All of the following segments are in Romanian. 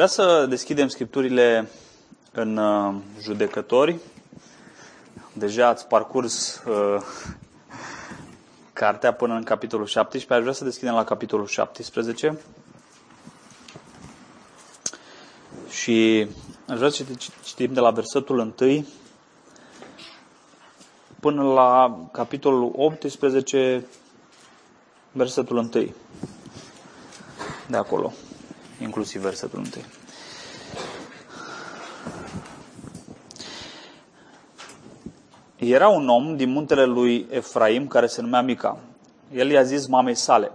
vrea să deschidem scripturile în uh, judecători. Deja ați parcurs uh, cartea până în capitolul 17. Aș vrea să deschidem la capitolul 17. Și aș vrea să citim de la versetul 1 până la capitolul 18, versetul 1. De acolo inclusiv versetul 1. Era un om din muntele lui Efraim care se numea Mica. El i-a zis mamei sale,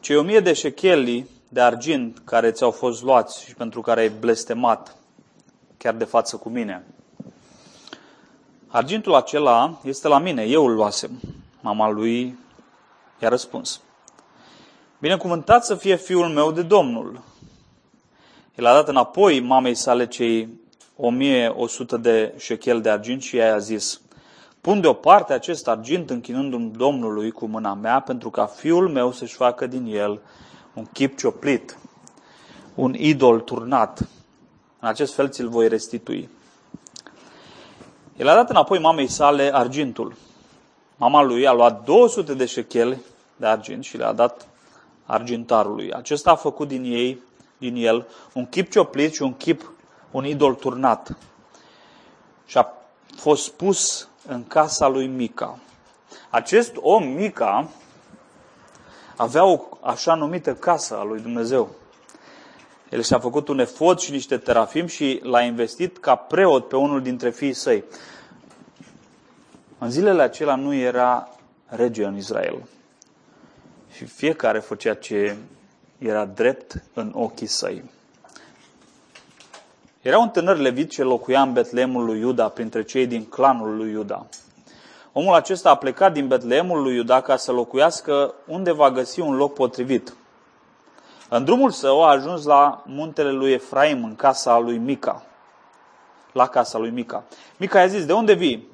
cei o mie de șecheli de argint care ți-au fost luați și pentru care ai blestemat chiar de față cu mine. Argintul acela este la mine, eu îl luasem. Mama lui i-a răspuns. Binecuvântat să fie fiul meu de Domnul. El a dat înapoi mamei sale cei 1100 de șechel de argint și ea a zis, pun deoparte acest argint închinându-mi Domnului cu mâna mea pentru ca fiul meu să-și facă din el un chip cioplit, un idol turnat. În acest fel ți-l voi restitui. El a dat înapoi mamei sale argintul. Mama lui a luat 200 de șechele de argint și le-a dat argintarului. Acesta a făcut din ei, din el, un chip cioplit și un chip, un idol turnat. Și a fost pus în casa lui Mica. Acest om, Mica, avea o așa numită casă a lui Dumnezeu. El și-a făcut un efort și niște terafim și l-a investit ca preot pe unul dintre fiii săi. În zilele acelea nu era rege în Israel și fiecare făcea ce era drept în ochii săi. Era un tânăr levit ce locuia în Betleemul lui Iuda, printre cei din clanul lui Iuda. Omul acesta a plecat din Betleemul lui Iuda ca să locuiască unde va găsi un loc potrivit. În drumul său a ajuns la muntele lui Efraim, în casa lui Mica. La casa lui Mica. Mica i-a zis, de unde vii?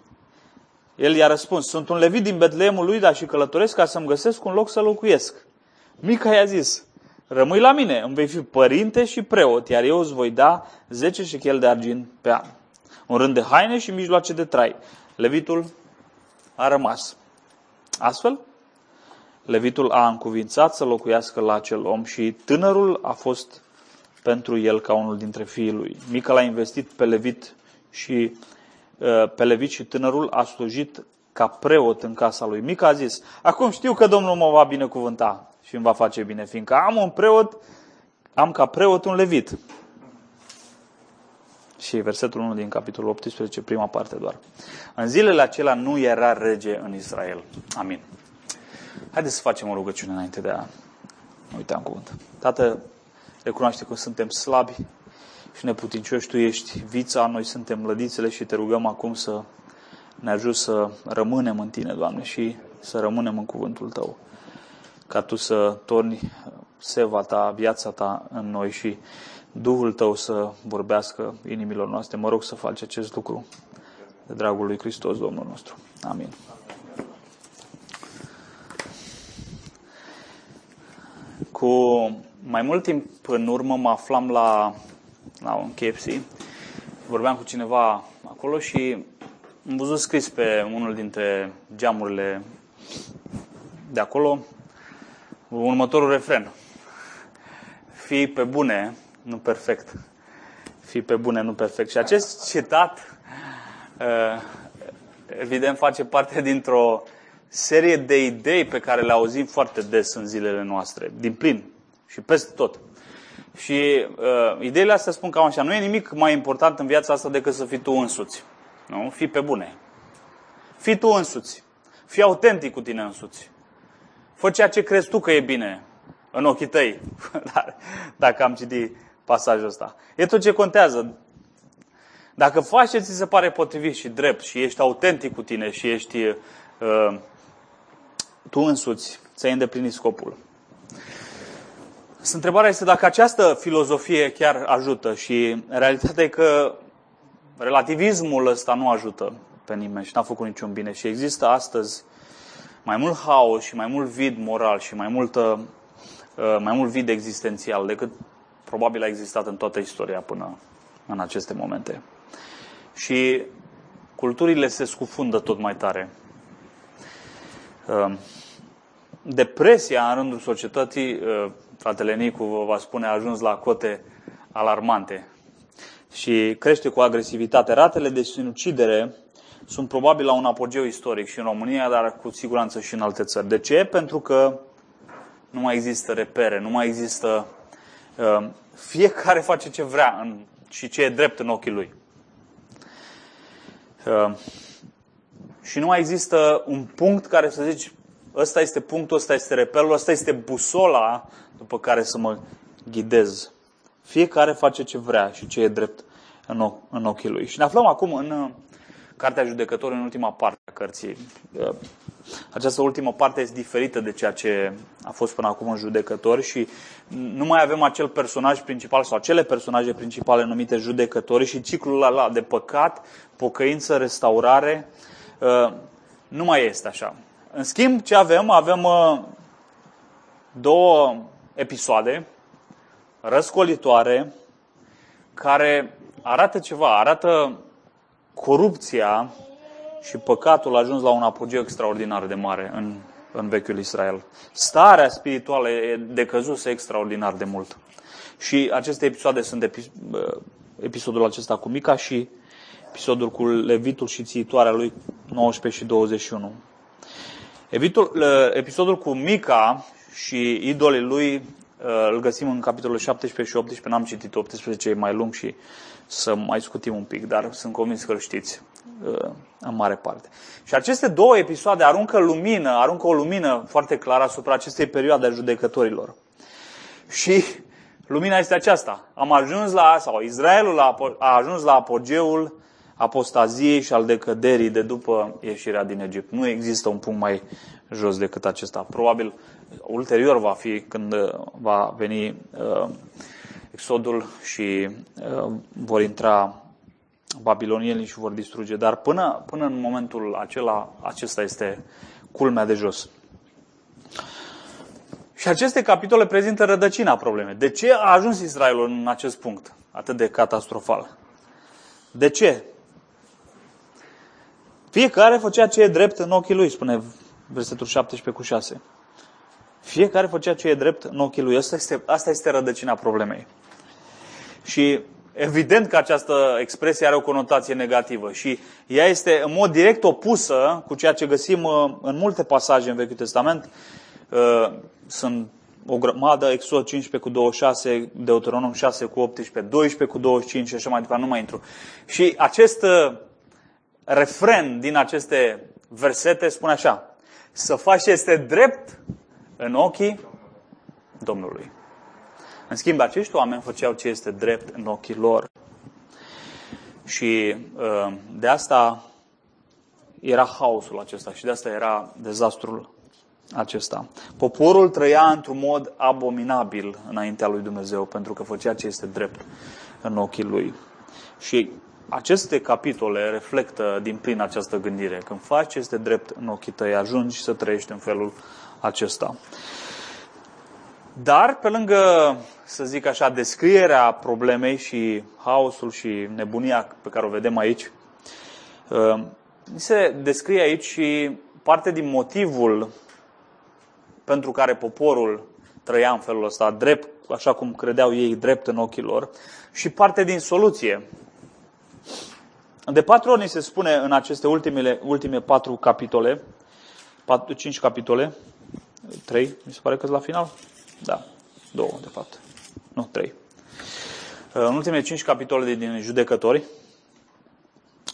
El i-a răspuns, sunt un levit din Betleemul lui, dar și călătoresc ca să-mi găsesc un loc să locuiesc. Mica i-a zis, rămâi la mine, îmi vei fi părinte și preot, iar eu îți voi da 10 șechel de argint pe an. Un rând de haine și mijloace de trai. Levitul a rămas. Astfel, Levitul a încuvințat să locuiască la acel om și tânărul a fost pentru el ca unul dintre fiii lui. Mica l-a investit pe Levit și Uh, pe Levit și tânărul a slujit ca preot în casa lui. Mica a zis, acum știu că Domnul mă va binecuvânta și îmi va face bine, fiindcă am un preot, am ca preot un Levit. Și versetul 1 din capitolul 18, prima parte doar. În zilele acelea nu era rege în Israel. Amin. Haideți să facem o rugăciune înainte de a uita în cuvânt. Tată, recunoaște că suntem slabi, și neputincioși Tu ești vița, noi suntem lădițele și te rugăm acum să ne ajut să rămânem în Tine, Doamne, și să rămânem în cuvântul Tău. Ca Tu să torni seva Ta, viața Ta în noi și Duhul Tău să vorbească inimilor noastre. Mă rog să faci acest lucru de dragul lui Hristos, Domnul nostru. Amin. Cu mai mult timp în urmă mă aflam la la un KFC. Vorbeam cu cineva acolo și am văzut scris pe unul dintre geamurile de acolo următorul refren. Fii pe bune, nu perfect. Fii pe bune, nu perfect. Și acest citat, uh, evident, face parte dintr-o serie de idei pe care le auzim foarte des în zilele noastre, din plin și peste tot. Și uh, ideile astea spun cam așa, nu e nimic mai important în viața asta decât să fii tu însuți. Nu? Fii pe bune. Fii tu însuți. Fii autentic cu tine însuți. Fă ceea ce crezi tu că e bine în ochii tăi, dacă am citit pasajul ăsta. E tot ce contează. Dacă faci ce ți se pare potrivit și drept și ești autentic cu tine și ești uh, tu însuți, ți-ai îndeplinit scopul. Întrebarea este dacă această filozofie chiar ajută și realitatea e că relativismul ăsta nu ajută pe nimeni și n-a făcut niciun bine. Și există astăzi mai mult haos și mai mult vid moral și mai, multă, uh, mai mult vid existențial decât probabil a existat în toată istoria până în aceste momente. Și culturile se scufundă tot mai tare. Ehm, depresia în rândul societății, ehm, fratele Nicu vă va spune, a ajuns la cote alarmante și crește cu agresivitate. Ratele de sinucidere sunt probabil la un apogeu istoric și în România, dar cu siguranță și în alte țări. De ce? Pentru că nu mai există repere, nu mai există... Uh, fiecare face ce vrea în, și ce e drept în ochii lui. Uh, și nu mai există un punct care să zici, ăsta este punctul, ăsta este repelul, ăsta este busola după care să mă ghidez. Fiecare face ce vrea și ce e drept în, ochi, în ochii lui. Și ne aflăm acum în uh, Cartea Judecătorului, în ultima parte a cărții. Uh, această ultimă parte este diferită de ceea ce a fost până acum în judecători și nu mai avem acel personaj principal sau acele personaje principale numite judecători și ciclul ăla de păcat, pocăință, restaurare uh, nu mai este așa. În schimb, ce avem? Avem două episoade răscolitoare care arată ceva, arată corupția și păcatul a ajuns la un apogeu extraordinar de mare în, în vechiul Israel. Starea spirituală e decăzuse extraordinar de mult. Și aceste episoade sunt epi, episodul acesta cu Mica și episodul cu Levitul și țiitoarea lui 19 și 21. Evitul, episodul cu Mica și idolii lui îl găsim în capitolul 17 și 18, n-am citit 18, e mai lung și să mai scutim un pic, dar sunt convins că îl știți uh, în mare parte. Și aceste două episoade aruncă lumină, aruncă o lumină foarte clară asupra acestei perioade a judecătorilor. Și lumina este aceasta. Am ajuns la, sau Israelul a, a ajuns la apogeul apostaziei și al decăderii de după ieșirea din Egipt. Nu există un punct mai jos decât acesta. Probabil ulterior va fi când uh, va veni uh, exodul și uh, vor intra babilonienii și vor distruge. Dar până, până în momentul acela, acesta este culmea de jos. Și aceste capitole prezintă rădăcina problemei. De ce a ajuns Israelul în acest punct atât de catastrofal? De ce? Fiecare făcea ce e drept în ochii lui, spune versetul 17 cu 6. Fiecare făcea ce e drept în ochii lui. Asta este, asta este rădăcina problemei. Și evident că această expresie are o conotație negativă și ea este în mod direct opusă cu ceea ce găsim uh, în multe pasaje în Vechiul Testament. Uh, sunt o grămadă, Exod 15 cu 26, Deuteronom 6 cu 18, 12 cu 25 și așa mai departe, nu mai intru. Și acest uh, refren din aceste versete spune așa, să faci ce este drept în ochii Domnului. În schimb, acești oameni făceau ce este drept în ochii lor. Și uh, de asta era haosul acesta și de asta era dezastrul acesta. Poporul trăia într-un mod abominabil înaintea lui Dumnezeu pentru că făcea ce este drept în ochii lui. Și aceste capitole reflectă din plin această gândire. Când faci ce este drept în ochii tăi, ajungi să trăiești în felul acesta. Dar, pe lângă, să zic așa, descrierea problemei și haosul și nebunia pe care o vedem aici, uh, se descrie aici și parte din motivul pentru care poporul trăia în felul ăsta, drept, așa cum credeau ei, drept în ochii lor, și parte din soluție. De patru ori ni se spune în aceste ultimele, ultime patru capitole, patru, cinci capitole, trei, mi se pare că la final, da, două, de fapt. Nu, trei. În ultimele cinci capitole din Judecători,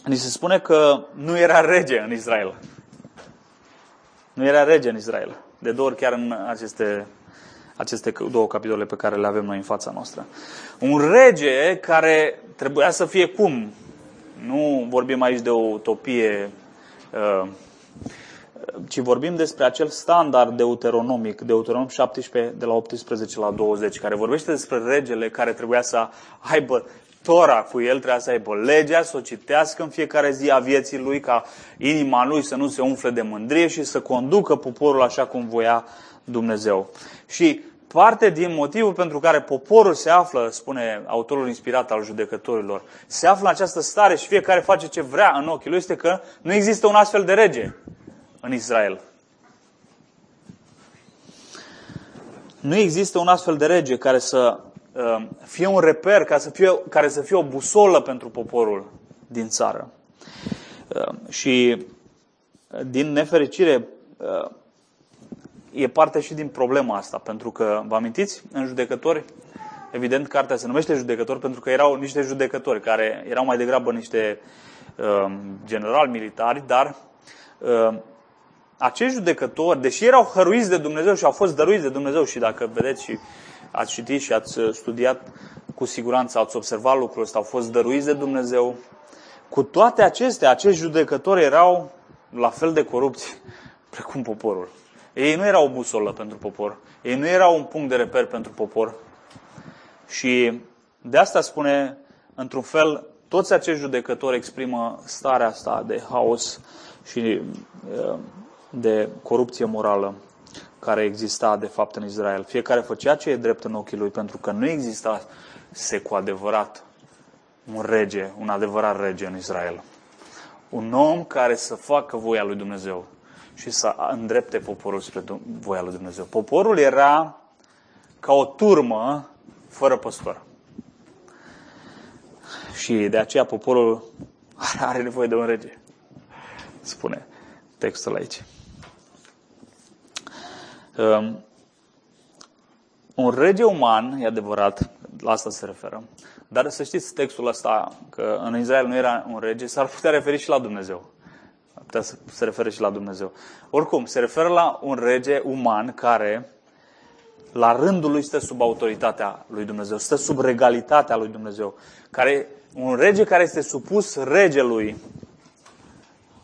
ni se spune că nu era rege în Israel. Nu era rege în Israel. De două ori chiar în aceste, aceste două capitole pe care le avem noi în fața noastră. Un rege care trebuia să fie cum? Nu vorbim aici de o utopie uh, ci vorbim despre acel standard deuteronomic, Deuteronom 17, de la 18 la 20, care vorbește despre regele care trebuia să aibă Tora cu el, trebuia să aibă legea, să o citească în fiecare zi a vieții lui, ca inima lui să nu se umfle de mândrie și să conducă poporul așa cum voia Dumnezeu. Și parte din motivul pentru care poporul se află, spune autorul inspirat al judecătorilor, se află în această stare și fiecare face ce vrea în ochii lui, este că nu există un astfel de rege în Israel. Nu există un astfel de rege care să uh, fie un reper, care să fie, care să fie o busolă pentru poporul din țară. Uh, și din nefericire, uh, e parte și din problema asta, pentru că, vă amintiți, în judecători, evident, cartea se numește judecători pentru că erau niște judecători care erau mai degrabă niște uh, generali militari, dar uh, acești judecători, deși erau hăruiți de Dumnezeu și au fost dăruiți de Dumnezeu și dacă vedeți și ați citit și ați studiat, cu siguranță ați observat lucrul ăsta, au fost dăruiți de Dumnezeu. Cu toate acestea, acești judecători erau la fel de corupți precum poporul. Ei nu erau o busolă pentru popor. Ei nu erau un punct de reper pentru popor. Și de asta spune, într-un fel, toți acești judecători exprimă starea asta de haos și de corupție morală care exista de fapt în Israel. Fiecare făcea ce e drept în ochii lui, pentru că nu exista se cu adevărat un rege, un adevărat rege în Israel. Un om care să facă voia lui Dumnezeu și să îndrepte poporul spre voia lui Dumnezeu. Poporul era ca o turmă fără păstor. Și de aceea poporul are nevoie de un rege. Spune textul aici. Um, un rege uman, e adevărat, la asta se referă. Dar să știți textul ăsta, că în Israel nu era un rege, s-ar putea referi și la Dumnezeu. Ar putea să se refere și la Dumnezeu. Oricum, se referă la un rege uman care, la rândul lui, stă sub autoritatea lui Dumnezeu, stă sub regalitatea lui Dumnezeu. Care, un rege care este supus regelui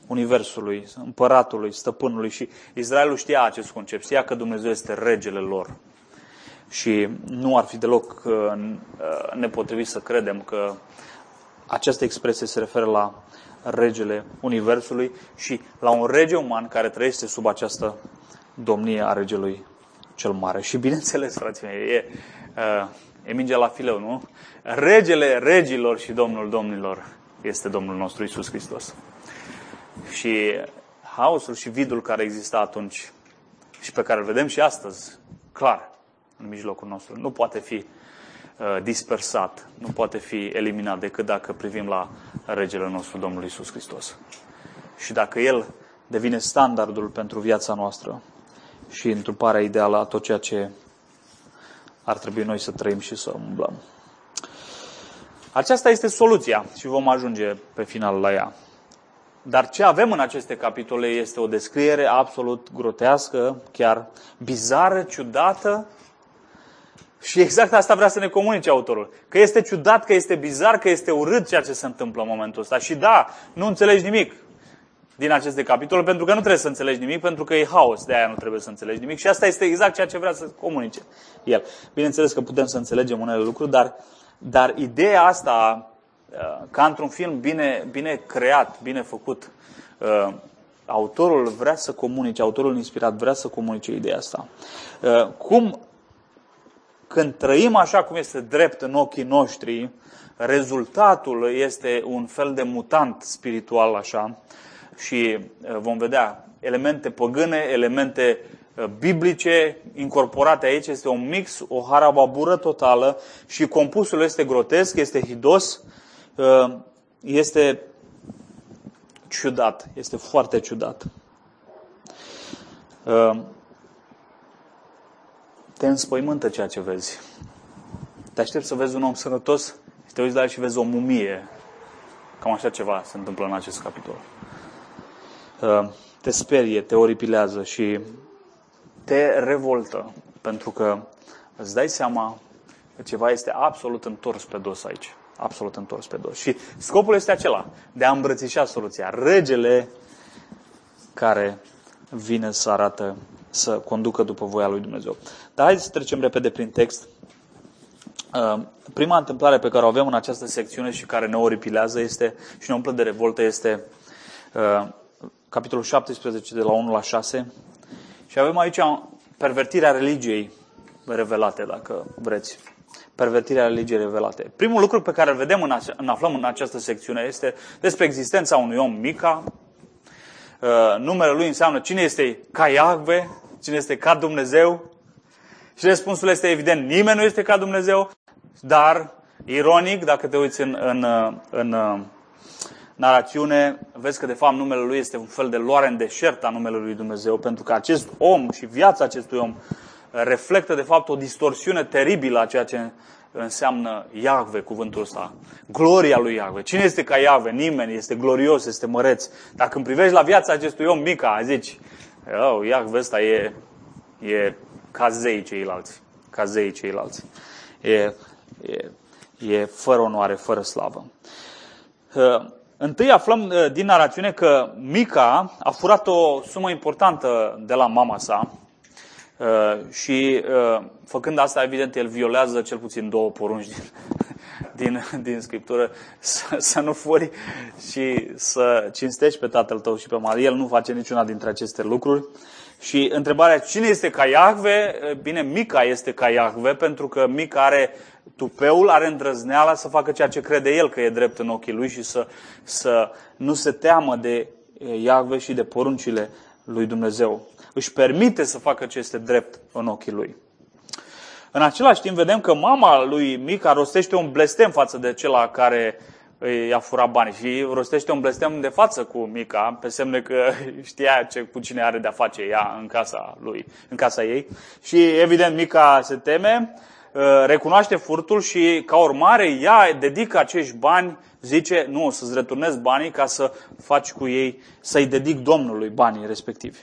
Universului, împăratului, stăpânului și Israelul știa acest concept, știa că Dumnezeu este regele lor. Și nu ar fi deloc uh, uh, nepotrivit să credem că această expresie se referă la regele Universului și la un rege uman care trăiește sub această domnie a regelui cel mare. Și bineînțeles, frații mei, e, uh, e mingea la fileu, nu? Regele regilor și domnul domnilor este Domnul nostru Isus Hristos. Și haosul și vidul care exista atunci și pe care îl vedem și astăzi, clar, în mijlocul nostru, nu poate fi uh, dispersat, nu poate fi eliminat decât dacă privim la regele nostru, Domnul Isus Hristos. Și dacă El devine standardul pentru viața noastră și întruparea ideală a tot ceea ce ar trebui noi să trăim și să umblăm. Aceasta este soluția și vom ajunge pe final la ea. Dar ce avem în aceste capitole este o descriere absolut grotească, chiar bizară, ciudată. Și exact asta vrea să ne comunice autorul. Că este ciudat, că este bizar, că este urât ceea ce se întâmplă în momentul ăsta. Și da, nu înțelegi nimic din aceste capitole, pentru că nu trebuie să înțelegi nimic, pentru că e haos, de aia nu trebuie să înțelegi nimic. Și asta este exact ceea ce vrea să comunice el. Bineînțeles că putem să înțelegem unele lucruri, dar, dar ideea asta Uh, ca într-un film bine, bine creat, bine făcut. Uh, autorul vrea să comunice, autorul inspirat vrea să comunice ideea asta. Uh, cum, când trăim așa cum este drept în ochii noștri, rezultatul este un fel de mutant spiritual așa și vom vedea elemente păgâne, elemente biblice incorporate aici, este un mix, o harababură totală și compusul este grotesc, este hidos, este ciudat, este foarte ciudat. Te înspăimântă ceea ce vezi. Te aștept să vezi un om sănătos și te uiți la el și vezi o mumie. Cam așa ceva se întâmplă în acest capitol. Te sperie, te oripilează și te revoltă, pentru că îți dai seama că ceva este absolut întors pe dos aici absolut întors pe dos. Și scopul este acela, de a îmbrățișa soluția. Regele care vine să arată, să conducă după voia lui Dumnezeu. Dar haideți să trecem repede prin text. Uh, prima întâmplare pe care o avem în această secțiune și care ne oripilează este, și ne umplă de revoltă este uh, capitolul 17 de la 1 la 6. Și avem aici pervertirea religiei revelate, dacă vreți. Pervertirea religiei revelate. Primul lucru pe care îl vedem în, ace- în aflăm în această secțiune este despre existența unui om Mica. Uh, numele lui înseamnă cine este ca Iahve, cine este ca Dumnezeu. Și răspunsul este evident, nimeni nu este ca Dumnezeu, dar, ironic, dacă te uiți în, în, în, în narațiune, vezi că de fapt numele lui este un fel de luare în deșert a numelui lui Dumnezeu, pentru că acest om și viața acestui om reflectă de fapt o distorsiune teribilă a ceea ce înseamnă Iahve, cuvântul ăsta. Gloria lui Iahve. Cine este ca Iahve? Nimeni. Este glorios, este măreț. Dacă îmi privești la viața acestui om mica, zici, oh, Iahve ăsta e, e ca zei ceilalți. Ca zei ceilalți. E, e, e fără onoare, fără slavă. Uh, întâi aflăm uh, din narațiune că Mica a furat o sumă importantă de la mama sa uh, și făcând asta, evident, el violează cel puțin două porunci din, din, din Scriptură, să, să nu furi și să cinstești pe tatăl tău și pe mare. El nu face niciuna dintre aceste lucruri. Și întrebarea, cine este ca Iahve? Bine, Mica este ca Iahve, pentru că Mica are tupeul, are îndrăzneala să facă ceea ce crede el că e drept în ochii lui și să, să nu se teamă de Iahve și de poruncile lui Dumnezeu. Își permite să facă ce este drept în ochii lui. În același timp vedem că mama lui Mica rostește un blestem față de cela care i-a furat banii și rostește un blestem de față cu Mica, pe semne că știa ce, cu cine are de-a face ea în casa lui, în casa ei. Și evident Mica se teme, uh, recunoaște furtul și ca urmare ea dedică acești bani, zice, nu, să-ți returnez banii ca să faci cu ei, să-i dedic Domnului banii respectivi.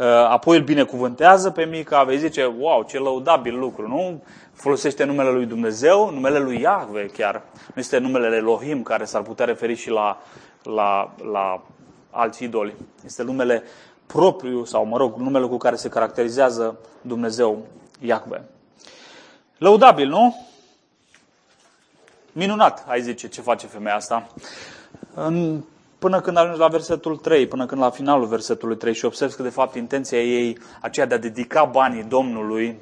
Uh, apoi îl binecuvântează pe Mica, vei zice, wow, ce lăudabil lucru, nu? Folosește numele lui Dumnezeu, numele lui Iahve chiar. Nu este numele Elohim, care s-ar putea referi și la, la, la alți idoli. Este numele propriu, sau mă rog, numele cu care se caracterizează Dumnezeu, Iahve. Lăudabil, nu? Minunat, ai zice, ce face femeia asta. În până când ajungi la versetul 3, până când la finalul versetului 3 și observi că de fapt intenția ei, aceea de a dedica banii Domnului,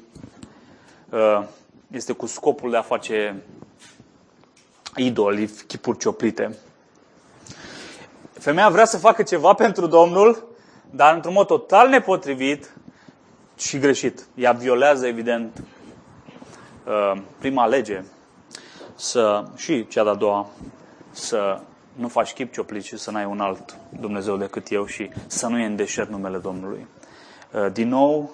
uh, este cu scopul de a face idoli, chipuri cioplite. Femeia vrea să facă ceva pentru Domnul, dar într-un mod total nepotrivit și greșit. Ea violează, evident, uh, prima lege să, și cea de-a doua, să nu faci chip cioplit și să n-ai un alt Dumnezeu decât eu și să nu e în deșert numele Domnului. Uh, din nou,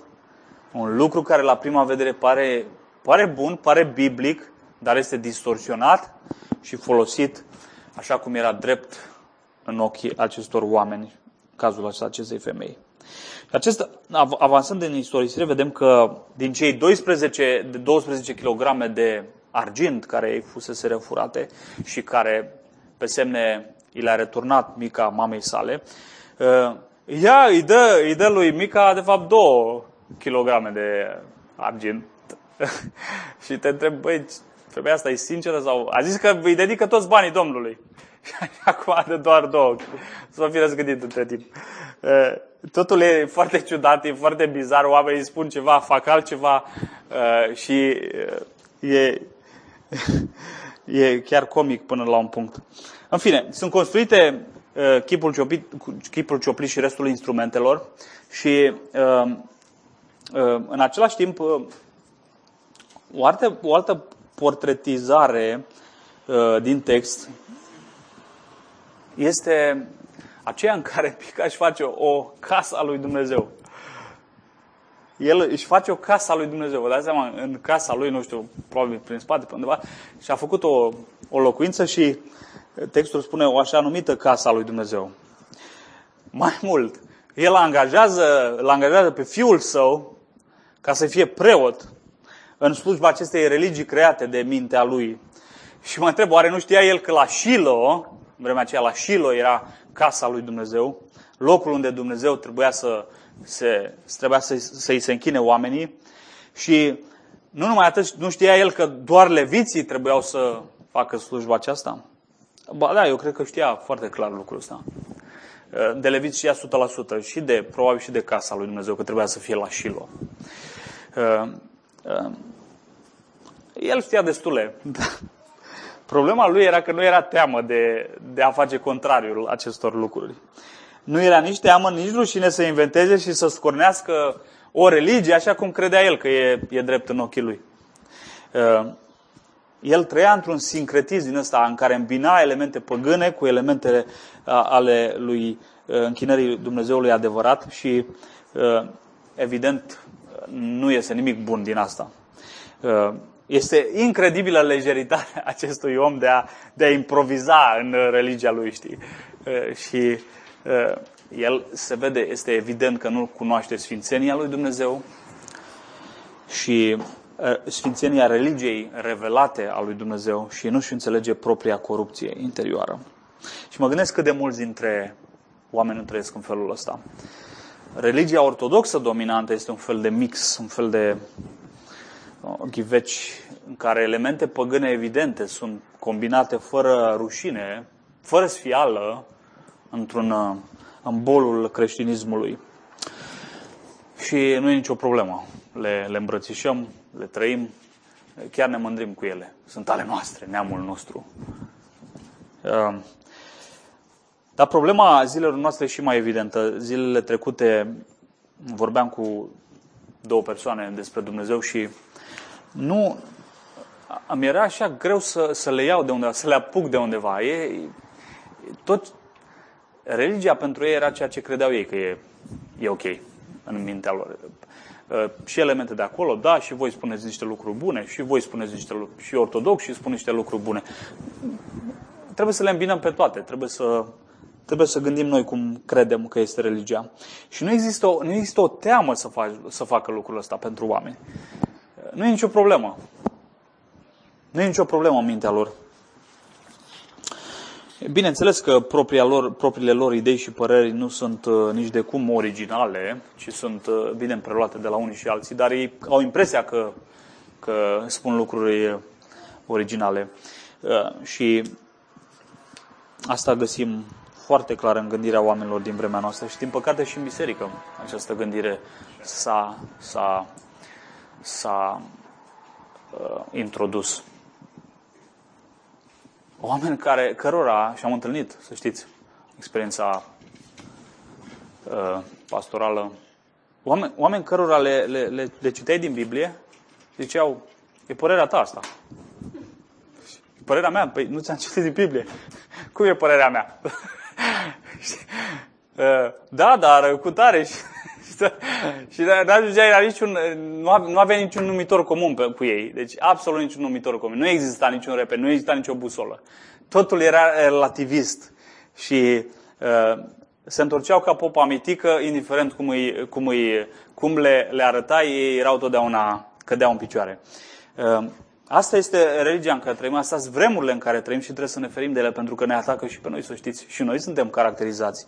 un lucru care la prima vedere pare, pare bun, pare biblic, dar este distorsionat și folosit așa cum era drept în ochii acestor oameni, cazul acesta acestei femei. Acest, avansând în istorisire, vedem că din cei 12, de 12 kg de argint care ei fusese refurate și care pe semne i le-a returnat Mica mamei sale, uh, ea îi dă, îi dă lui Mica, de fapt, două kilograme de argint. și te întreb, băi, femeia asta e sinceră sau... A zis că îi dedică toți banii Domnului. Și acum de doar două. Să vă fi răzgândit între timp. Uh, totul e foarte ciudat, e foarte bizar, oamenii spun ceva, fac altceva uh, și e, e chiar comic până la un punct. În fine, sunt construite uh, chipul, cioplit, chipul cioplit și restul instrumentelor și uh, uh, în același timp uh, o, altă, o altă portretizare uh, din text este aceea în care Picaș își face o, o casă a lui Dumnezeu. El își face o casă a lui Dumnezeu. Vă dați seama, în casa lui, nu știu, probabil prin spate, pe undeva, și a făcut o, o locuință și textul spune o așa numită casa lui Dumnezeu. Mai mult, el angajează, îl angajează pe fiul său ca să fie preot în slujba acestei religii create de mintea lui. Și mă întreb, oare nu știa el că la Shilo, în vremea aceea la Shilo era casa lui Dumnezeu, locul unde Dumnezeu trebuia să se, trebuia să, să-i se închine oamenii și nu numai atât, nu știa el că doar leviții trebuiau să facă slujba aceasta? Ba da, eu cred că știa foarte clar lucrul ăsta. De leviți știa 100% și de, probabil și de casa lui Dumnezeu, că trebuia să fie la Shilo. uh, el știa destule. Problema lui era că nu era teamă de, de a face contrariul acestor lucruri. Nu era nici teamă, nici rușine să inventeze și să scornească o religie așa cum credea el că e, e drept în ochii lui. Uh, el trăia într-un sincretism din ăsta în care îmbina elemente păgâne cu elementele ale lui închinării Dumnezeului adevărat și evident nu este nimic bun din asta. Este incredibilă legeritatea acestui om de a, de a improviza în religia lui, știi? Și el se vede, este evident că nu cunoaște sfințenia lui Dumnezeu și sfințenia religiei revelate a lui Dumnezeu și nu-și înțelege propria corupție interioară. Și mă gândesc cât de mulți dintre oameni nu trăiesc în felul ăsta. Religia ortodoxă dominantă este un fel de mix, un fel de ghiveci în care elemente păgâne evidente sunt combinate fără rușine, fără sfială, într-un în bolul creștinismului. Și nu e nicio problemă. Le, le îmbrățișăm, le trăim, chiar ne mândrim cu ele. Sunt ale noastre, neamul nostru. Uh, dar problema zilelor noastre e și mai evidentă. Zilele trecute vorbeam cu două persoane despre Dumnezeu și nu îmi era așa greu să, să le iau de undeva, să le apuc de undeva. E, tot, religia pentru ei era ceea ce credeau ei că e, e ok în mintea lor. Uh, și elemente de acolo, da, și voi spuneți niște lucruri bune, și voi spuneți niște lucruri, și ortodox și spun niște lucruri bune. Trebuie să le îmbinăm pe toate, trebuie să, trebuie să gândim noi cum credem că este religia. Și nu există o, nu există o teamă să, fac, să facă lucrul ăsta pentru oameni. Nu e nicio problemă. Nu e nicio problemă în mintea lor. Bineînțeles că propria lor, propriile lor idei și păreri nu sunt uh, nici de cum originale, ci sunt uh, bine preluate de la unii și alții, dar ei au impresia că, că spun lucruri originale. Uh, și asta găsim foarte clar în gândirea oamenilor din vremea noastră și din păcate și în biserică această gândire s-a, s-a, s-a uh, introdus oameni care, cărora, și am întâlnit, să știți, experiența uh, pastorală, oameni, oameni cărora le, le, le, le citeai din Biblie, ziceau, e părerea ta asta. Părerea mea? Păi nu ți-am citit din Biblie. Cum e părerea mea? uh, da, dar cu tare. Și, și nu ajungea la niciun, nu avea niciun numitor comun pe, cu ei. Deci absolut niciun numitor comun. Nu exista niciun reper, nu exista nicio busolă. Totul era relativist și uh, se întorceau ca popa mitică, indiferent cum, îi, cum, îi, cum le, le arăta, ei erau totdeauna, cădeau în picioare. Uh, Asta este religia în care trăim, asta sunt vremurile în care trăim și trebuie să ne ferim de ele pentru că ne atacă și pe noi, să știți. Și noi suntem caracterizați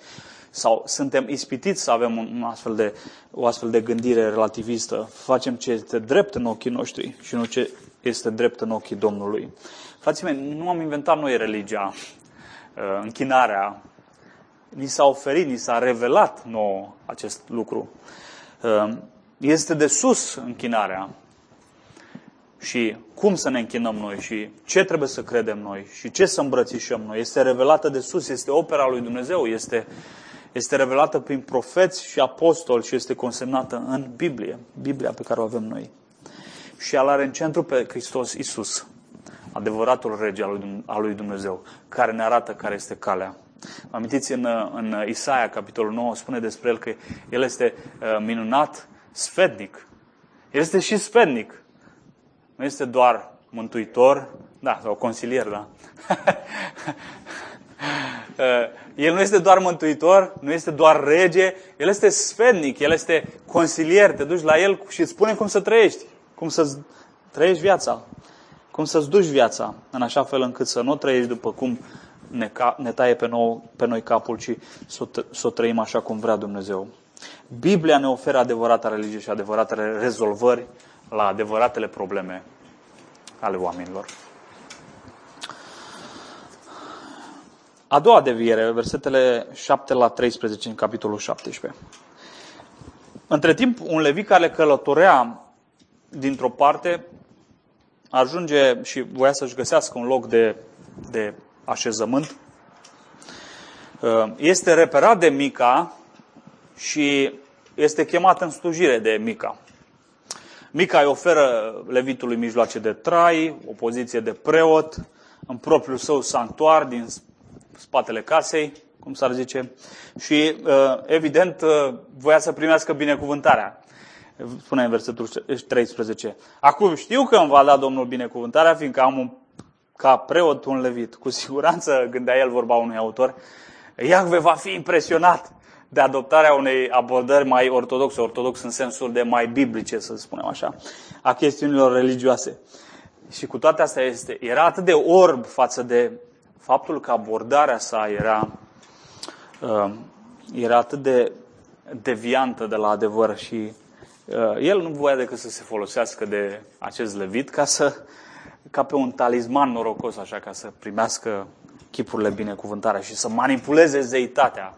sau suntem ispitiți să avem un astfel de, o astfel de gândire relativistă. Facem ce este drept în ochii noștri și nu ce este drept în ochii Domnului. Frații mei, nu am inventat noi religia, uh, închinarea. Ni s-a oferit, ni s-a revelat nou acest lucru. Uh, este de sus închinarea și cum să ne închinăm noi și ce trebuie să credem noi și ce să îmbrățișăm noi. Este revelată de sus, este opera lui Dumnezeu, este, este revelată prin profeți și apostoli și este consemnată în Biblie, Biblia pe care o avem noi. Și el are în centru pe Hristos Isus, adevăratul rege al lui Dumnezeu, care ne arată care este calea. Amintiți în, în Isaia, capitolul 9, spune despre el că el este uh, minunat, sfednic. El este și sfednic. Nu este doar mântuitor, da, sau consilier, da. Uh, el nu este doar mântuitor, nu este doar rege, el este sfednic, el este consilier, te duci la el și îți spune cum să trăiești, cum să trăiești viața, cum să-ți duci viața, în așa fel încât să nu trăiești după cum ne, ca, ne taie pe, nou, pe noi capul, ci să o, să o trăim așa cum vrea Dumnezeu. Biblia ne oferă adevărata religie și adevăratele rezolvări la adevăratele probleme ale oamenilor. A doua deviere, versetele 7 la 13 în capitolul 17. Între timp, un levit care călătorea dintr-o parte, ajunge și voia să-și găsească un loc de, de așezământ. Uh, este reperat de Mica și este chemat în slujire de Mica. Mica îi oferă levitului mijloace de trai, o poziție de preot, în propriul său sanctuar din spatele casei, cum s-ar zice, și uh, evident uh, voia să primească binecuvântarea. Spune în versetul 13. Acum știu că îmi va da Domnul binecuvântarea, fiindcă am un, ca preot un levit. Cu siguranță, gândea el vorba unui autor, Iahve va fi impresionat de adoptarea unei abordări mai ortodoxe, ortodox în sensul de mai biblice, să spunem așa, a chestiunilor religioase. Și cu toate astea este, era atât de orb față de faptul că abordarea sa era, uh, era atât de deviantă de la adevăr și uh, el nu voia decât să se folosească de acest levit ca să ca pe un talisman norocos, așa, ca să primească chipurile binecuvântarea și să manipuleze zeitatea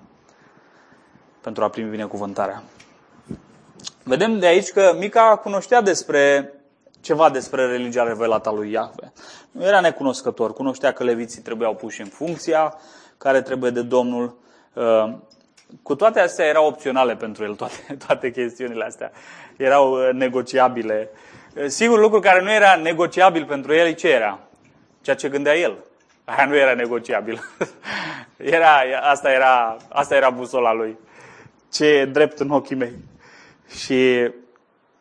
pentru a primi binecuvântarea. Vedem de aici că Mica cunoștea despre ceva despre religia revelată a lui Iahve. Nu era necunoscător, cunoștea că leviții trebuiau puși în funcția care trebuie de Domnul. Uh, cu toate astea erau opționale pentru el, toate, toate chestiunile astea. Erau uh, negociabile. Uh, sigur, lucru care nu era negociabil pentru el, ce era? Ceea ce gândea el. Aia nu era negociabil. era, asta, era, asta era busola lui. Ce e drept în ochii mei. Și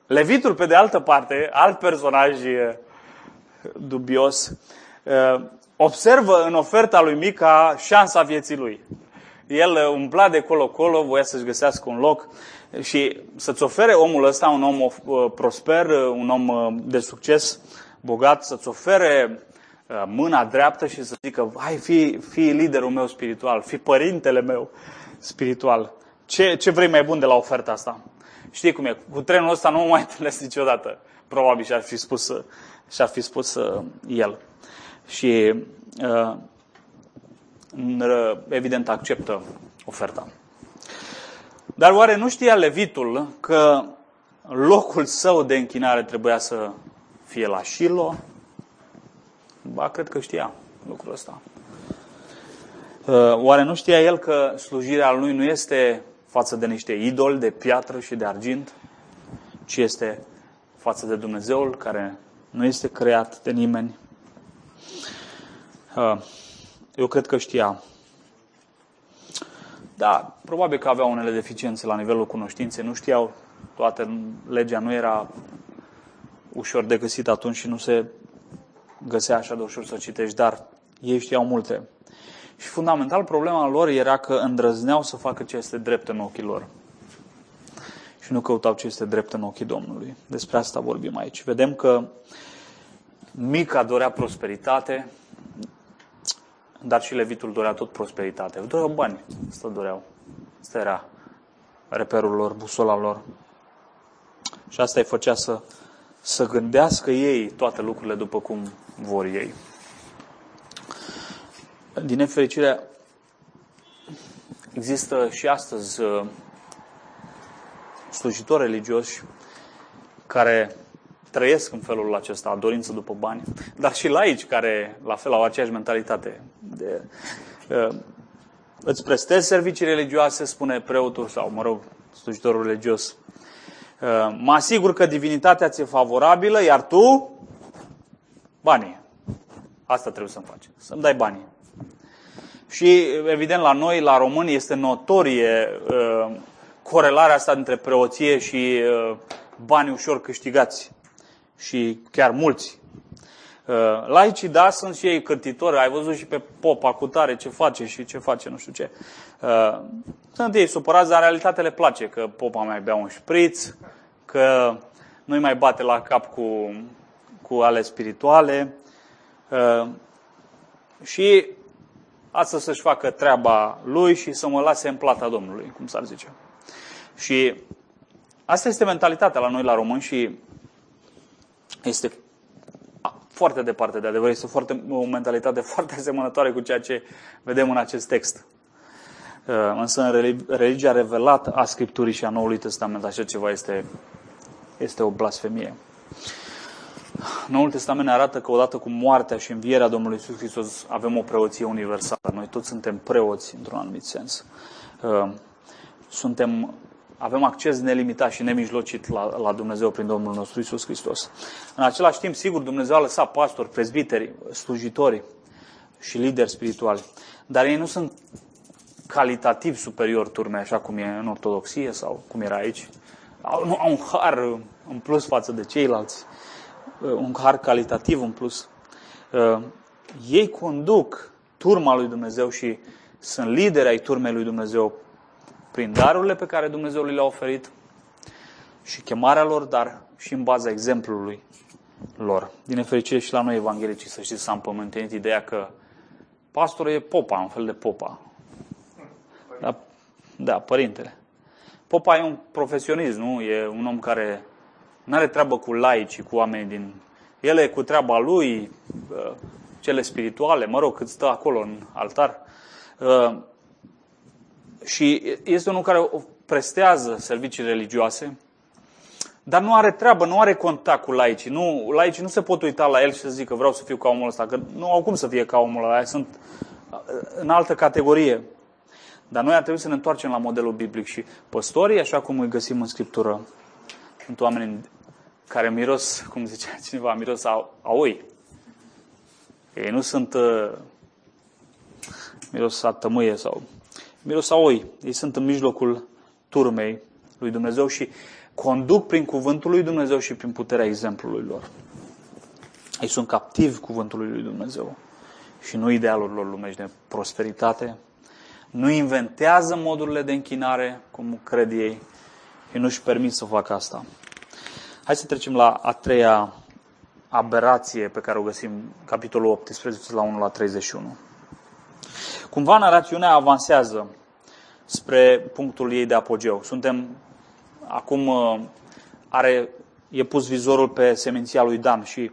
Levitul, pe de altă parte, alt personaj dubios, observă în oferta lui Mica șansa vieții lui. El umbla de colo-colo, voia să-și găsească un loc și să-ți ofere omul ăsta, un om prosper, un om de succes, bogat, să-ți ofere mâna dreaptă și să zică, hai, fi, fi liderul meu spiritual, fi părintele meu spiritual. Ce, ce vrei mai bun de la oferta asta? Știi cum e, cu trenul ăsta nu mă mai întâlnesc niciodată. Probabil și-ar fi spus, și-ar fi spus uh, el. Și uh, evident acceptă oferta. Dar oare nu știa Levitul că locul său de închinare trebuia să fie la Shilo? Ba, cred că știa lucrul ăsta. Uh, oare nu știa el că slujirea lui nu este față de niște idoli de piatră și de argint, ci este față de Dumnezeul care nu este creat de nimeni. Uh, eu cred că știa. Da, probabil că aveau unele deficiențe la nivelul cunoștinței, nu știau toate, legea nu era ușor de găsit atunci și nu se găsea așa de ușor să citești, dar ei știau multe. Și fundamental problema lor era că îndrăzneau să facă ce este drept în ochii lor. Și nu căutau ce este drept în ochii Domnului. Despre asta vorbim aici. Vedem că Mica dorea prosperitate, dar și Levitul dorea tot prosperitate. Doreau bani. Asta doreau. Asta era reperul lor, busola lor. Și asta îi făcea să, să gândească ei toate lucrurile după cum vor ei din nefericire, există și astăzi uh, slujitori religioși care trăiesc în felul acesta, dorință după bani, dar și laici care la fel au aceeași mentalitate. De, uh, îți prestezi servicii religioase, spune preotul sau, mă rog, slujitorul religios. Uh, mă asigur că divinitatea ți-e favorabilă, iar tu, banii. Asta trebuie să-mi faci, să-mi dai banii. Și, evident, la noi, la români, este notorie uh, corelarea asta între preoție și uh, bani ușor câștigați. Și chiar mulți. Uh, laicii, da, sunt și ei cârtitori. Ai văzut și pe popa cu tare ce face și ce face, nu știu ce. Uh, sunt ei supărați, dar în realitate le place că popa mai bea un șpriț, că nu-i mai bate la cap cu, cu ale spirituale. Uh, și asta să-și facă treaba lui și să mă lase în plata Domnului, cum s-ar zice. Și asta este mentalitatea la noi la români și este foarte departe de adevăr, este foarte, o mentalitate foarte asemănătoare cu ceea ce vedem în acest text. Uh, însă în religia revelată a Scripturii și a Noului Testament așa ceva este, este o blasfemie. Noul Testament ne arată că odată cu moartea și învierea Domnului Iisus Hristos avem o preoție universală. Noi toți suntem preoți într-un anumit sens. Uh, suntem, avem acces nelimitat și nemijlocit la, la Dumnezeu prin Domnul nostru Iisus Hristos. În același timp, sigur, Dumnezeu a lăsat pastori, prezbiteri, slujitori și lideri spirituali. Dar ei nu sunt calitativ superior turmei, așa cum e în ortodoxie sau cum era aici. Au, nu, au un har în plus față de ceilalți. Uh, un har calitativ în plus. Uh, ei conduc turma lui Dumnezeu și sunt lideri ai turmei lui Dumnezeu prin darurile pe care Dumnezeu le-a oferit și chemarea lor, dar și în baza exemplului lor. Din nefericire și la noi evanghelicii, să știți, s-a împământenit ideea că pastorul e popa, un fel de popa. Da, da părintele. Popa e un profesionist, nu? E un om care nu are treabă cu laici, cu oameni din... El e cu treaba lui, cele spirituale, mă rog, cât stă acolo în altar. Și este unul care prestează servicii religioase, dar nu are treabă, nu are contact cu laicii. Nu, laicii nu se pot uita la el și să zică vreau să fiu ca omul ăsta, că nu au cum să fie ca omul ăla, sunt în altă categorie. Dar noi ar trebui să ne întoarcem la modelul biblic și păstorii, așa cum îi găsim în Scriptură, sunt oameni care miros, cum zicea cineva, miros a, a oi. Ei nu sunt uh, miros a tămâie sau miros a oi. Ei sunt în mijlocul turmei lui Dumnezeu și conduc prin cuvântul lui Dumnezeu și prin puterea exemplului lor. Ei sunt captivi cuvântului lui Dumnezeu și nu idealul lor lumești de prosperitate. Nu inventează modurile de închinare, cum cred ei, și nu-și permit să facă asta. Hai să trecem la a treia aberație pe care o găsim capitolul 18 la 1 la 31. Cumva narațiunea avansează spre punctul ei de apogeu. Suntem acum uh, are, e pus vizorul pe seminția lui Dan și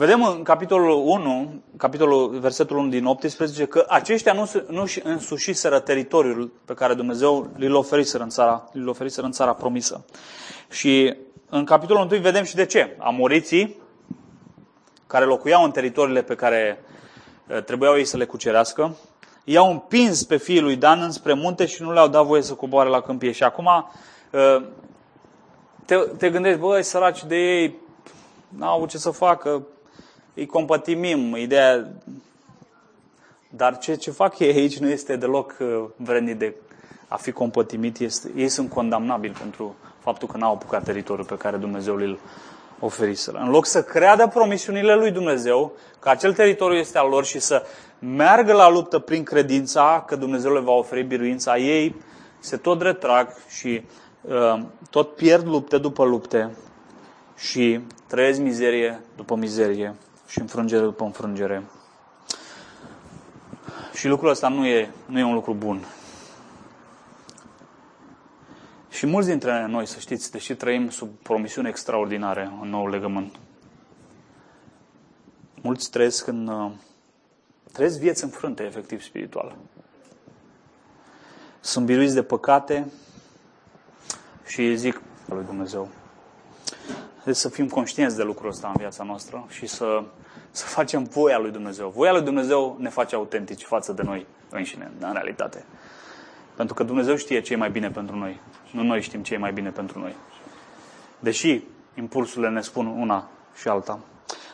vedem în capitolul 1, capitolul, versetul 1 din 18, că aceștia nu, nu și însușiseră teritoriul pe care Dumnezeu li-l oferiseră în țara, li-l oferiseră în țara promisă. Și în capitolul 1 vedem și de ce. Amoriții, care locuiau în teritoriile pe care uh, trebuiau ei să le cucerească, i-au împins pe fiii lui Dan înspre munte și nu le-au dat voie să coboare la câmpie. Și acum uh, te, te gândești, băi, săraci de ei, n-au avut ce să facă, îi compătimim, ideea... Dar ce, ce fac ei aici nu este deloc uh, vrednic de a fi compătimit, este, ei sunt condamnabili pentru faptul că n-au apucat teritoriul pe care Dumnezeu îl oferiseră. În loc să creadă promisiunile lui Dumnezeu, că acel teritoriu este al lor și să meargă la luptă prin credința că Dumnezeu le va oferi biruința, ei se tot retrag și uh, tot pierd lupte după lupte și trăiesc mizerie după mizerie și înfrângere după înfrângere. Și lucrul ăsta nu e, nu e un lucru bun. Și mulți dintre noi, să știți, deși trăim sub promisiuni extraordinare în nou legământ, mulți trăiesc în uh, trăiesc vieți înfrânte, efectiv, spiritual. Sunt biruiți de păcate și zic lui Dumnezeu. Deci să fim conștienți de lucrul ăsta în viața noastră și să, să facem voia lui Dumnezeu. Voia lui Dumnezeu ne face autentici față de noi înșine, în realitate. Pentru că Dumnezeu știe ce e mai bine pentru noi. Nu noi știm ce e mai bine pentru noi. Deși impulsurile ne spun una și alta.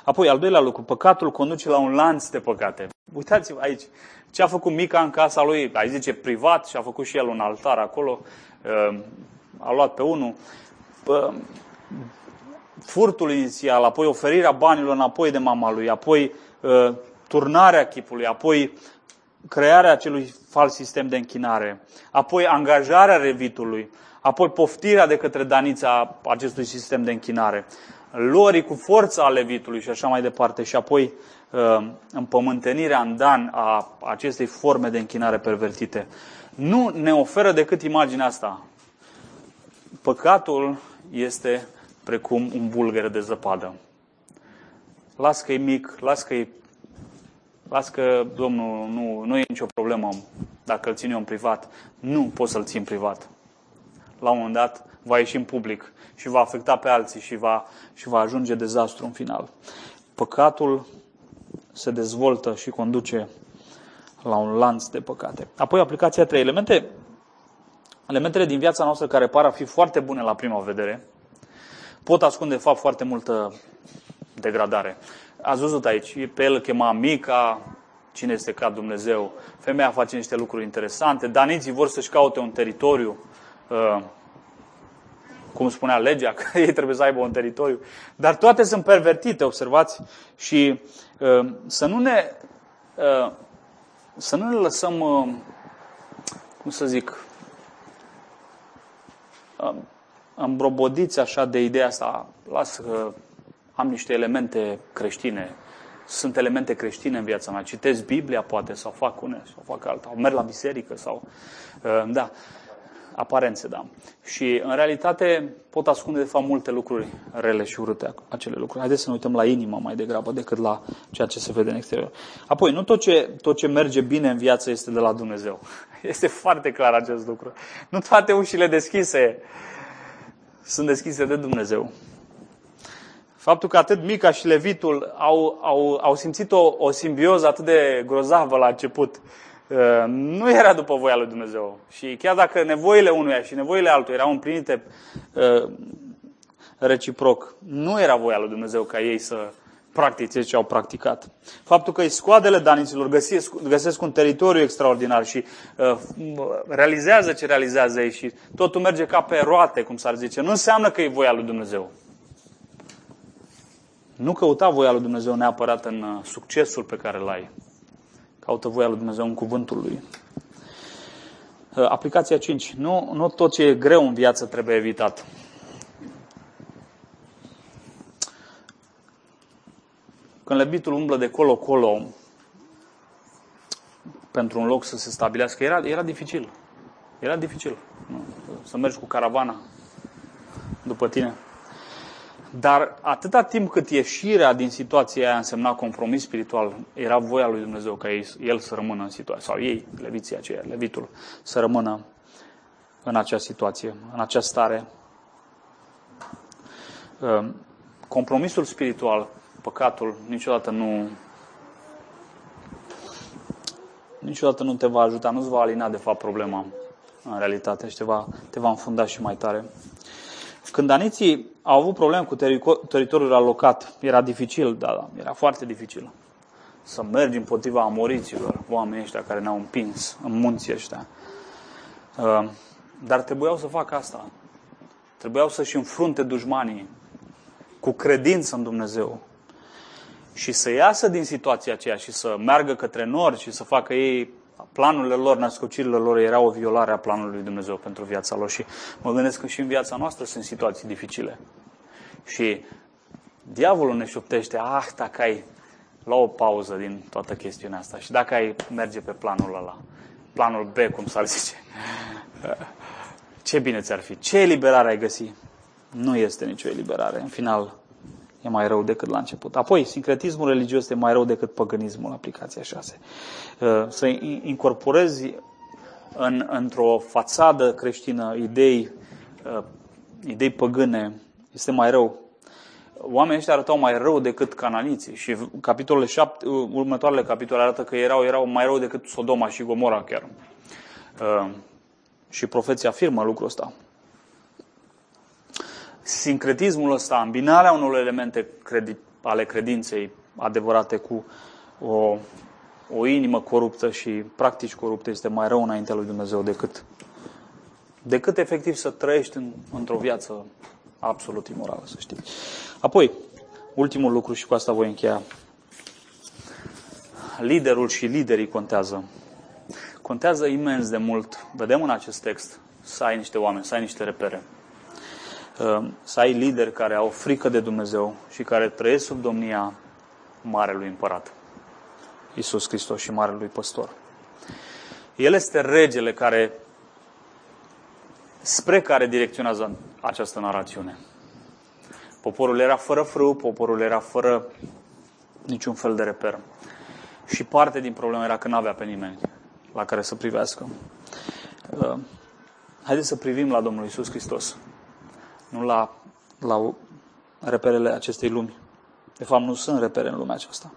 Apoi, al doilea lucru, păcatul conduce la un lanț de păcate. Uitați-vă aici, ce a făcut Mica în casa lui, ai zice privat și a făcut și el un altar acolo, uh, a luat pe unul. Furtul inițial, apoi oferirea banilor înapoi de mama lui, apoi uh, turnarea chipului, apoi crearea acelui fals sistem de închinare, apoi angajarea revitului, apoi poftirea de către Danița acestui sistem de închinare, lorii cu forța a levitului și așa mai departe, și apoi uh, împământenirea în dan a acestei forme de închinare pervertite. Nu ne oferă decât imaginea asta. Păcatul este precum un bulgăre de zăpadă. Las că e mic, las că e Las că, Domnul, nu, nu e nicio problemă dacă îl țin eu în privat. Nu poți să-l țin privat. La un moment dat va ieși în public și va afecta pe alții și va, și va ajunge dezastru în final. Păcatul se dezvoltă și conduce la un lanț de păcate. Apoi aplicația 3. Elemente, elementele din viața noastră care par a fi foarte bune la prima vedere, pot ascunde de fapt foarte multă degradare. Ați văzut aici, pe el chema Mica, cine este ca Dumnezeu, femeia face niște lucruri interesante, daniții vor să-și caute un teritoriu, uh, cum spunea legea, că ei trebuie să aibă un teritoriu, dar toate sunt pervertite, observați, și uh, să nu ne, uh, să nu ne lăsăm, cum să zic, îmbrobodiți așa de ideea asta, las că am niște elemente creștine, sunt elemente creștine în viața mea, citesc Biblia poate, sau fac une, sau fac alta, sau merg la biserică, sau, uh, da, aparențe, da. Și în realitate pot ascunde de fapt multe lucruri rele și urâte acele lucruri. Haideți să ne uităm la inima mai degrabă decât la ceea ce se vede în exterior. Apoi, nu tot ce, tot ce merge bine în viață este de la Dumnezeu. Este foarte clar acest lucru. Nu toate ușile deschise sunt deschise de Dumnezeu. Faptul că atât Mica și Levitul au, au, au simțit o, o simbioză atât de grozavă la început, uh, nu era după voia lui Dumnezeu. Și chiar dacă nevoile unuia și nevoile altuia erau împlinite uh, reciproc, nu era voia lui Dumnezeu ca ei să practice ce au practicat. Faptul că scoadele daniților găsesc, găsesc un teritoriu extraordinar și uh, realizează ce realizează ei și totul merge ca pe roate, cum s-ar zice, nu înseamnă că e voia lui Dumnezeu. Nu căuta voia lui Dumnezeu neapărat în uh, succesul pe care îl ai. Caută voia lui Dumnezeu în cuvântul lui. Uh, aplicația 5. Nu, nu tot ce e greu în viață trebuie evitat. Când lebitul umblă de colo-colo pentru un loc să se stabilească, era, era dificil. Era dificil. Nu? Să mergi cu caravana după tine. Dar atâta timp cât ieșirea din situația aia însemna compromis spiritual, era voia lui Dumnezeu ca ei, el să rămână în situație, sau ei, leviții aceia, levitul, să rămână în acea situație, în acea stare. Ehm, compromisul spiritual, păcatul, niciodată nu niciodată nu te va ajuta, nu-ți va alina de fapt problema în realitate și te va, te va înfunda și mai tare. Când daniții au avut probleme cu teritoriul alocat, era dificil, da, da, era foarte dificil să mergi împotriva amoriților, oamenii ăștia care ne-au împins în munții ăștia. Uh, dar trebuiau să facă asta. Trebuiau să-și înfrunte dușmanii cu credință în Dumnezeu și să iasă din situația aceea și să meargă către nord și să facă ei planurile lor, născocirile lor erau o violare a planului lui Dumnezeu pentru viața lor și mă gândesc că și în viața noastră sunt situații dificile. Și diavolul ne șoptește, ah, dacă ai la o pauză din toată chestiunea asta și dacă ai merge pe planul ăla, planul B, cum s-ar zice, ce bine ți-ar fi, ce eliberare ai găsi? Nu este nicio eliberare. În final, e mai rău decât la început. Apoi, sincretismul religios este mai rău decât păgânismul, aplicația 6. Uh, să incorporezi în, într-o fațadă creștină idei, uh, idei păgâne este mai rău. Oamenii ăștia arătau mai rău decât cananiții și capitolele șapte, următoarele capitole arată că erau, erau mai rău decât Sodoma și Gomora chiar. Uh, și profeția afirmă lucrul ăsta sincretismul ăsta, îmbinarea unor elemente credi- ale credinței adevărate cu o, o inimă coruptă și practici corupte este mai rău înaintea lui Dumnezeu decât, decât efectiv să trăiești în, într-o viață absolut imorală, să știi. Apoi, ultimul lucru și cu asta voi încheia. Liderul și liderii contează. Contează imens de mult. Vedem în acest text să ai niște oameni, să ai niște repere. Ehm, să ai lideri care au frică de Dumnezeu și care trăiesc sub domnia Marelui Împărat, Iisus Hristos și Marelui Păstor. El este regele care, spre care direcționează această narațiune. Poporul era fără frâu, poporul era fără niciun fel de reper. Și parte din problemă era că nu avea pe nimeni la care să privească. Ehm, haideți să privim la Domnul Isus Hristos nu la, la reperele acestei lumi. De fapt, nu sunt repere în lumea aceasta.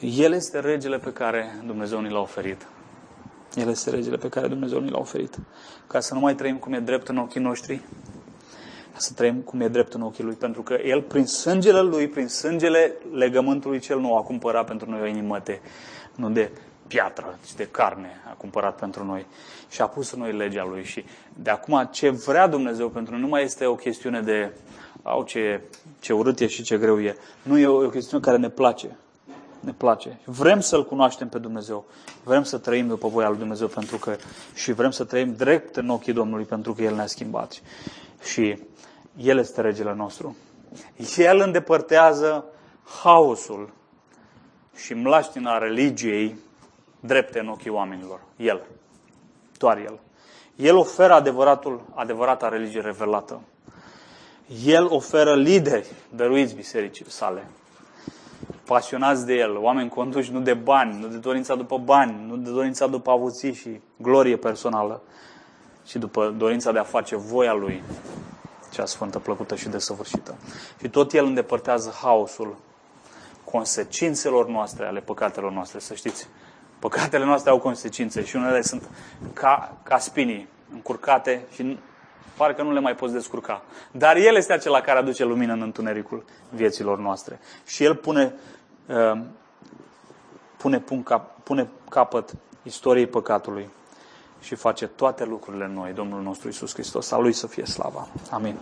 El este regele pe care Dumnezeu ni l-a oferit. El este regele pe care Dumnezeu ni l-a oferit. Ca să nu mai trăim cum e drept în ochii noștri, ca să trăim cum e drept în ochii Lui. Pentru că El, prin sângele Lui, prin sângele legământului cel nou, a cumpărat pentru noi o inimă de, nu de piatră, ci de carne a cumpărat pentru noi și a pus în noi legea Lui. Și de acum ce vrea Dumnezeu pentru noi nu mai este o chestiune de au ce, ce urât e și ce greu e. Nu e o, o chestiune care ne place ne place. Vrem să-L cunoaștem pe Dumnezeu. Vrem să trăim după voia lui Dumnezeu pentru că și vrem să trăim drept în ochii Domnului pentru că El ne-a schimbat. Și El este regele nostru. El îndepărtează haosul și mlaștina religiei drepte în ochii oamenilor. El. Doar El. El oferă adevăratul, adevărata religie revelată. El oferă lideri dăruiți bisericii sale pasionați de El, oameni conduși nu de bani, nu de dorința după bani, nu de dorința după avuții și glorie personală, ci după dorința de a face voia Lui, cea sfântă, plăcută și desăvârșită. Și tot El îndepărtează haosul consecințelor noastre, ale păcatelor noastre, să știți. Păcatele noastre au consecințe și unele sunt ca, ca spinii încurcate și parcă nu le mai poți descurca. Dar El este acela care aduce lumină în întunericul vieților noastre. Și El pune Ehm, pune, punct cap, pune capăt istoriei păcatului și face toate lucrurile noi, Domnul nostru Isus Hristos. A Lui să fie slava. Amin.